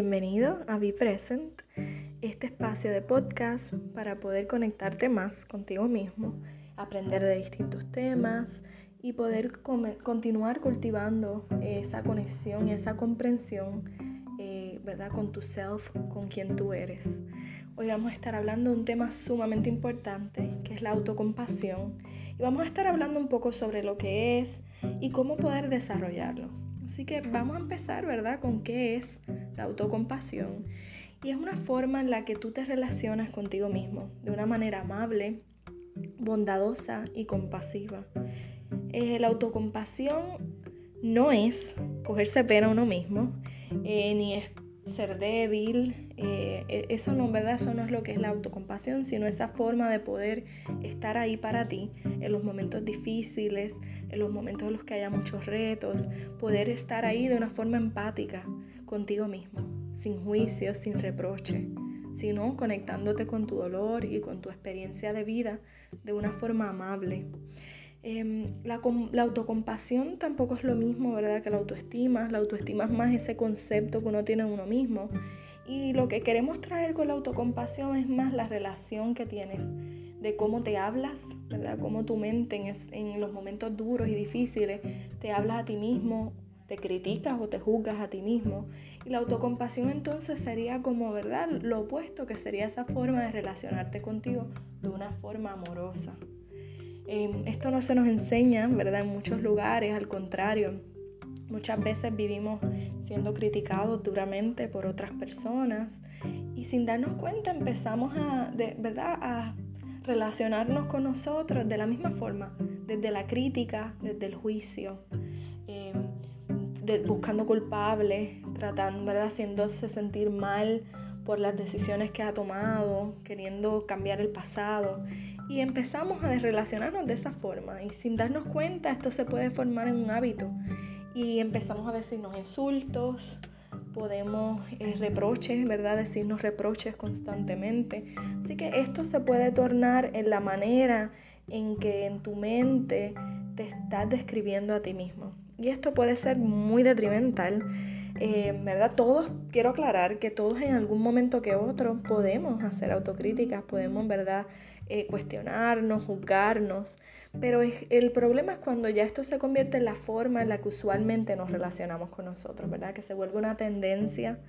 Bienvenido a Be Present, este espacio de podcast para poder conectarte más contigo mismo, aprender de distintos temas y poder continuar cultivando esa conexión y esa comprensión, eh, ¿verdad? Con tu self, con quien tú eres. Hoy vamos a estar hablando de un tema sumamente importante, que es la autocompasión. Y vamos a estar hablando un poco sobre lo que es y cómo poder desarrollarlo. Así que vamos a empezar, ¿verdad?, con qué es la autocompasión. Y es una forma en la que tú te relacionas contigo mismo de una manera amable, bondadosa y compasiva. Eh, la autocompasión no es cogerse pena a uno mismo, eh, ni es ser débil, eh, e, eso no, ¿verdad? Eso no es lo que es la autocompasión, sino esa forma de poder estar ahí para ti en los momentos difíciles, en los momentos en los que haya muchos retos, poder estar ahí de una forma empática contigo mismo, sin juicio, sin reproche, sino conectándote con tu dolor y con tu experiencia de vida de una forma amable. Em, la, la, autocompasión tampoco es lo mismo, ¿verdad? Que la autoestima. La autoestima es más ese concepto que uno tiene de uno mismo. Y lo que queremos traer con la autocompasión es más la relación que tienes de cómo te hablas, ¿verdad? Cómo tu mente en, los momentos duros y difíciles te hablas a ti mismo, te criticas o te juzgas a ti mismo. Y la autocompasión entonces sería como, ¿verdad? Lo opuesto, que sería esa forma de relacionarte contigo de una forma amorosa. Em, esto no se nos enseña, ¿verdad? En muchos lugares, al contrario. Muchas veces vivimos siendo criticados duramente por otras personas y sin darnos cuenta empezamos a, ¿verdad? a relacionarnos con nosotros de la misma forma, desde la crítica, desde el juicio, em, buscando culpables, tratando, ¿verdad? haciéndose sentir mal por las decisiones que ha tomado, queriendo cambiar el pasado y empezamos a relacionarnos de esa forma y sin darnos cuenta esto se puede formar en un hábito y empezamos a decirnos insultos, podemos eh, reproches, ¿verdad? Decirnos reproches constantemente. Así que esto se puede tornar en la manera en que en tu mente te estás describiendo a ti mismo. Y esto puede ser muy detrimental. Eh, ¿Verdad? Todos, quiero aclarar que todos en algún momento que otro podemos hacer autocríticas, podemos, ¿verdad? Eh, cuestionarnos, juzgarnos, pero el problema es cuando ya esto se convierte en la forma en la que usualmente nos relacionamos con nosotros, ¿verdad? Que se vuelve una tendencia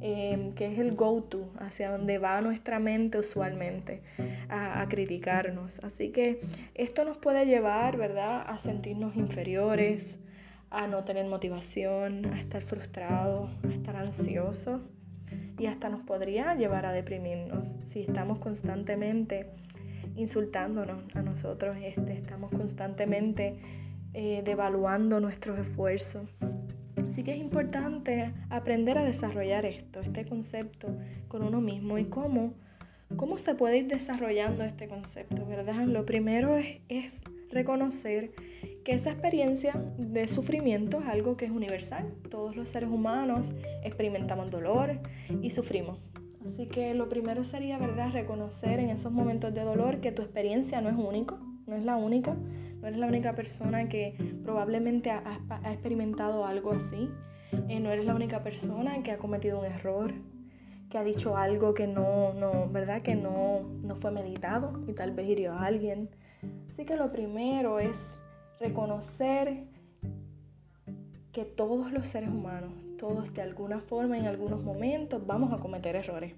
em, que es el go-to, hacia donde va nuestra mente usualmente a, a, criticarnos. Así que esto nos puede llevar, ¿verdad?, a sentirnos inferiores, a no tener motivación, a estar frustrados, a estar ansiosos y hasta nos podría llevar a deprimirnos si estamos constantemente insultándonos a nosotros, este, estamos constantemente eh, devaluando nuestros esfuerzos. Así que es importante aprender a desarrollar esto, este concepto con uno mismo y cómo, cómo se puede ir desarrollando este concepto, ¿verdad? Lo primero es, es reconocer que esa experiencia de sufrimiento es algo que es universal. Todos los seres humanos experimentamos dolor y sufrimos. Así que lo primero sería, ¿verdad?, reconocer en esos momentos de dolor que tu experiencia no es único, no es la única, no eres la única persona que probablemente ha, experimentado algo así, eh, no eres la única persona que ha cometido un error, que ha dicho algo que no, no ¿verdad?, que no, no fue meditado y tal vez hirió a alguien. Así que lo primero es reconocer que todos los seres humanos todos de alguna forma, en algunos momentos, vamos a cometer errores.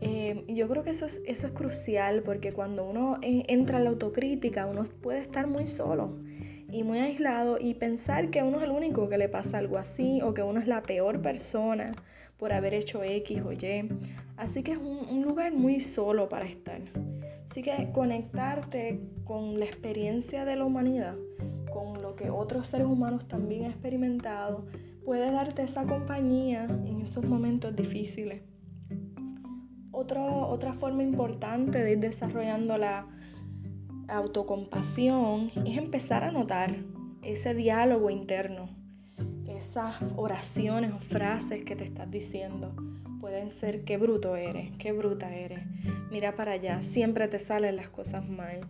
Eh, yo creo que eso es, eso es crucial porque cuando uno entra en la autocrítica, uno puede estar muy solo y muy aislado y pensar que uno es el único que le pasa algo así o que uno es la peor persona por haber hecho X o Y. Así que es un, un lugar muy solo para estar. Así que conectarte con la experiencia de la humanidad, con lo que otros seres humanos también han experimentado, puede darte esa compañía en esos momentos difíciles. otra forma importante de ir desarrollando la autocompasión es empezar a notar ese diálogo interno, esas oraciones o frases que te estás diciendo. Pueden ser qué bruto eres, qué bruta eres, mira para allá, siempre te salen las cosas mal.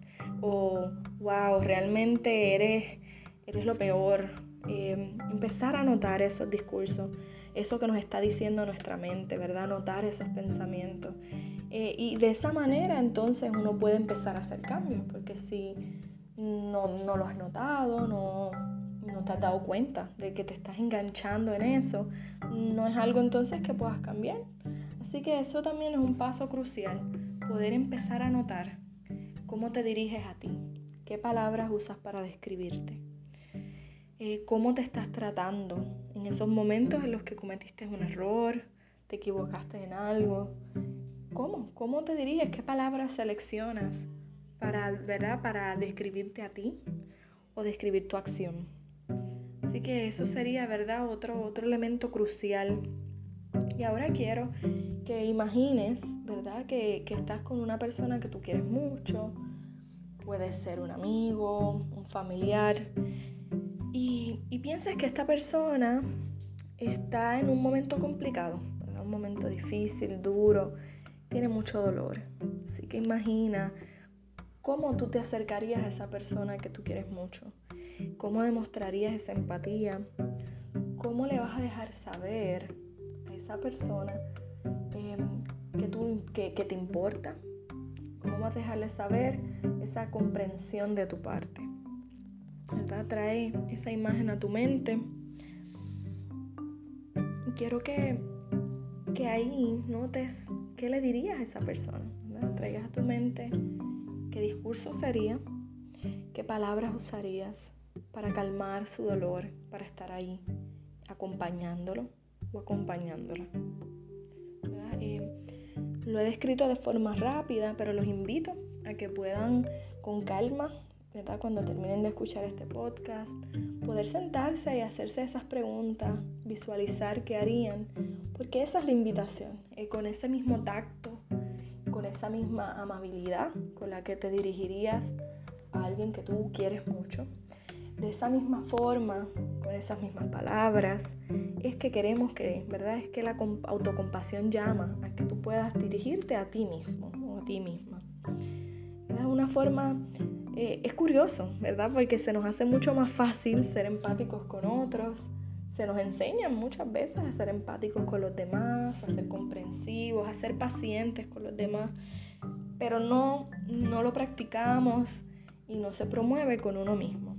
O wow, realmente eres, eres lo peor, Em, empezar a notar esos discursos eso que nos está diciendo nuestra mente, ¿verdad? Notar esos pensamientos. Eh, y de esa manera entonces uno puede empezar a hacer cambios, porque si no, no lo has notado, no, no te has dado cuenta de que te estás enganchando en eso, no es algo entonces que puedas cambiar. Así que eso también es un paso crucial, poder empezar a notar cómo te diriges a ti, qué palabras usas para describirte, eh, cómo te estás tratando en esos momentos en los que cometiste un error, te equivocaste en algo. ¿Cómo? ¿Cómo te diriges? ¿Qué palabras seleccionas para, ¿verdad? para describirte a ti o describir tu acción? Así que eso sería, ¿verdad? Otro, otro elemento crucial. Y ahora quiero que imagines, ¿verdad? Que, que estás con una persona que tú quieres mucho. Puede ser un amigo, un familiar. Y, y piensas que esta persona está en un momento complicado, un momento difícil, duro, tiene mucho dolor. Así que imagina cómo tú te acercarías a esa persona que tú quieres mucho ¿Cómo demostrarías esa empatía? ¿Cómo le vas a dejar saber a esa persona em, que, tú, que, te importa? ¿Cómo vas a dejarle saber esa comprensión de tu parte? ¿Verdad? Trae esa imagen a tu mente. Y quiero que, que ahí notes qué le dirías a esa persona. Traigas a tu mente qué discurso sería, qué palabras usarías, para calmar su dolor, para estar ahí, acompañándolo o acompañándola. Eh, lo he descrito de forma rápida, pero los invito a que puedan con calma, cuando terminen de escuchar este podcast, poder sentarse y hacerse esas preguntas, visualizar qué harían, porque esa es la invitación, eh, con ese mismo tacto, con esa misma amabilidad con la que te dirigirías a alguien que tú quieres mucho de esa misma forma, con esas mismas palabras, es que queremos que, ¿verdad? Es que la autocompasión llama a que tú puedas dirigirte a ti mismo o a ti misma. Es una forma, eh, es curioso, ¿verdad? Porque se nos hace mucho más fácil ser empáticos con otros, se nos enseña muchas veces a ser empáticos con los demás, a ser comprensivos, a ser pacientes con los demás, pero no, no lo practicamos y no se promueve con uno mismo.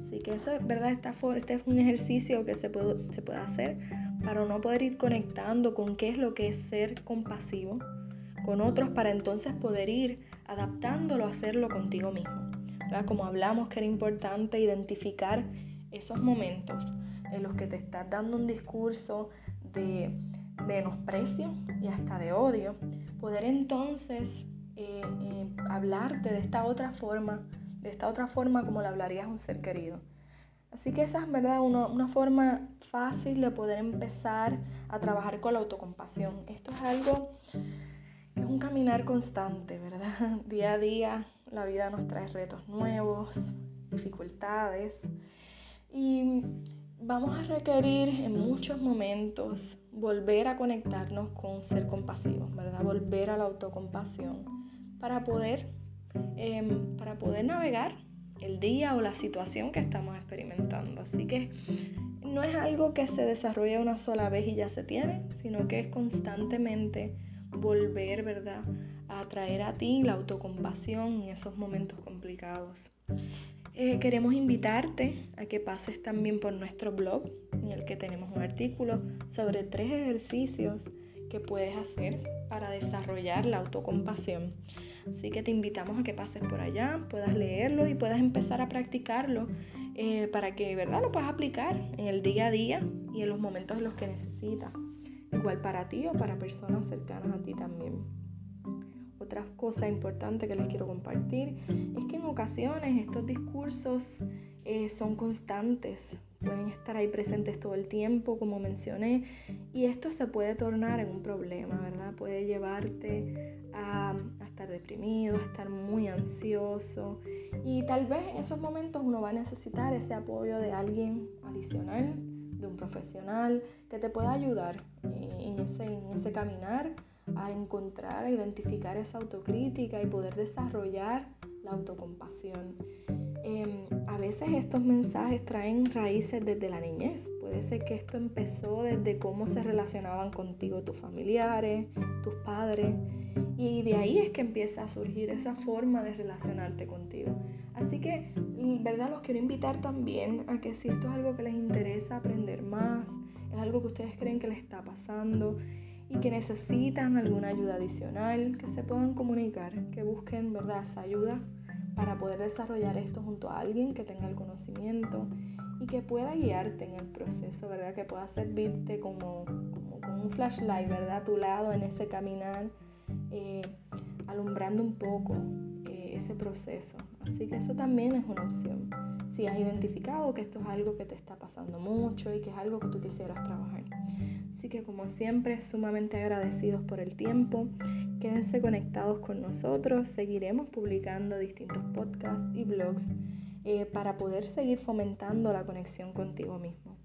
Así que eso es verdad, este es un ejercicio que se puede, se puede hacer para no poder ir conectando con qué es lo que es ser compasivo con otros para entonces poder ir adaptándolo a hacerlo contigo mismo. Como hablamos que era importante identificar esos momentos en los que te estás dando un discurso de menosprecio y hasta de odio, poder entonces eh, eh, hablarte de esta otra forma de esta otra forma como le hablarías a un ser querido. Así que esa es verdad una forma fácil de poder empezar a trabajar con la autocompasión. Esto es algo, caminar constante, ¿verdad? Día a día la vida nos trae retos nuevos, dificultades y vamos a requerir en muchos momentos volver a conectarnos con ser compasivos, ¿verdad? Volver a la autocompasión para poder Em, para poder navegar el día o la situación que estamos experimentando. Así que no es algo que se desarrolla una sola vez y ya se tiene, sino que es constantemente volver, ¿verdad?, a traer a ti la autocompasión en esos momentos complicados. Eh, queremos invitarte a que pases también por nuestro blog, en el que tenemos un artículo sobre tres ejercicios que puedes hacer para desarrollar la autocompasión. Así que te invitamos a que pases por allá, puedas leerlo y puedas empezar a practicarlo eh, para que ¿verdad? lo puedas aplicar en el día a día y en los momentos en los que necesitas. Igual para ti o para personas cercanas a ti también. Otra cosa importante que les quiero compartir es que en ocasiones estos discursos eh, son constantes, pueden estar ahí presentes todo el tiempo, como mencioné, y esto se puede tornar en un problema, ¿verdad? Puede llevarte a, estar deprimido, a estar muy ansioso, y tal vez en esos momentos uno va a necesitar ese apoyo de alguien adicional, de un profesional, que te pueda ayudar en, ese, en ese caminar a encontrar, a identificar esa autocrítica y poder desarrollar la autocompasión. Em, a veces estos mensajes traen raíces desde la niñez, Puede ser que esto empezó desde cómo se relacionaban contigo tus familiares, tus padres, y de ahí es que empieza a surgir esa forma de relacionarte contigo. Así que, ¿verdad? Los quiero invitar también a que si esto es algo que les interesa aprender más, es algo que ustedes creen que les está pasando y que necesitan alguna ayuda adicional, que se puedan comunicar, que busquen, ¿verdad?, esa ayuda para poder desarrollar esto junto a alguien que tenga el conocimiento y que pueda guiarte en el proceso, ¿verdad? Que pueda servirte como, como, un flashlight, ¿verdad? A tu lado en ese caminar, eh, alumbrando un poco eh, ese proceso. Así que eso también es una opción. Si has identificado que esto es algo que te está pasando mucho y que es algo que tú quisieras trabajar. Así que como siempre, sumamente agradecidos por el tiempo. Quédense conectados con nosotros. Seguiremos publicando distintos podcasts y blogs eh, para poder seguir fomentando la conexión contigo mismo.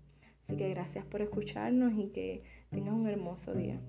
Así que gracias por escucharnos y que tengas un hermoso día.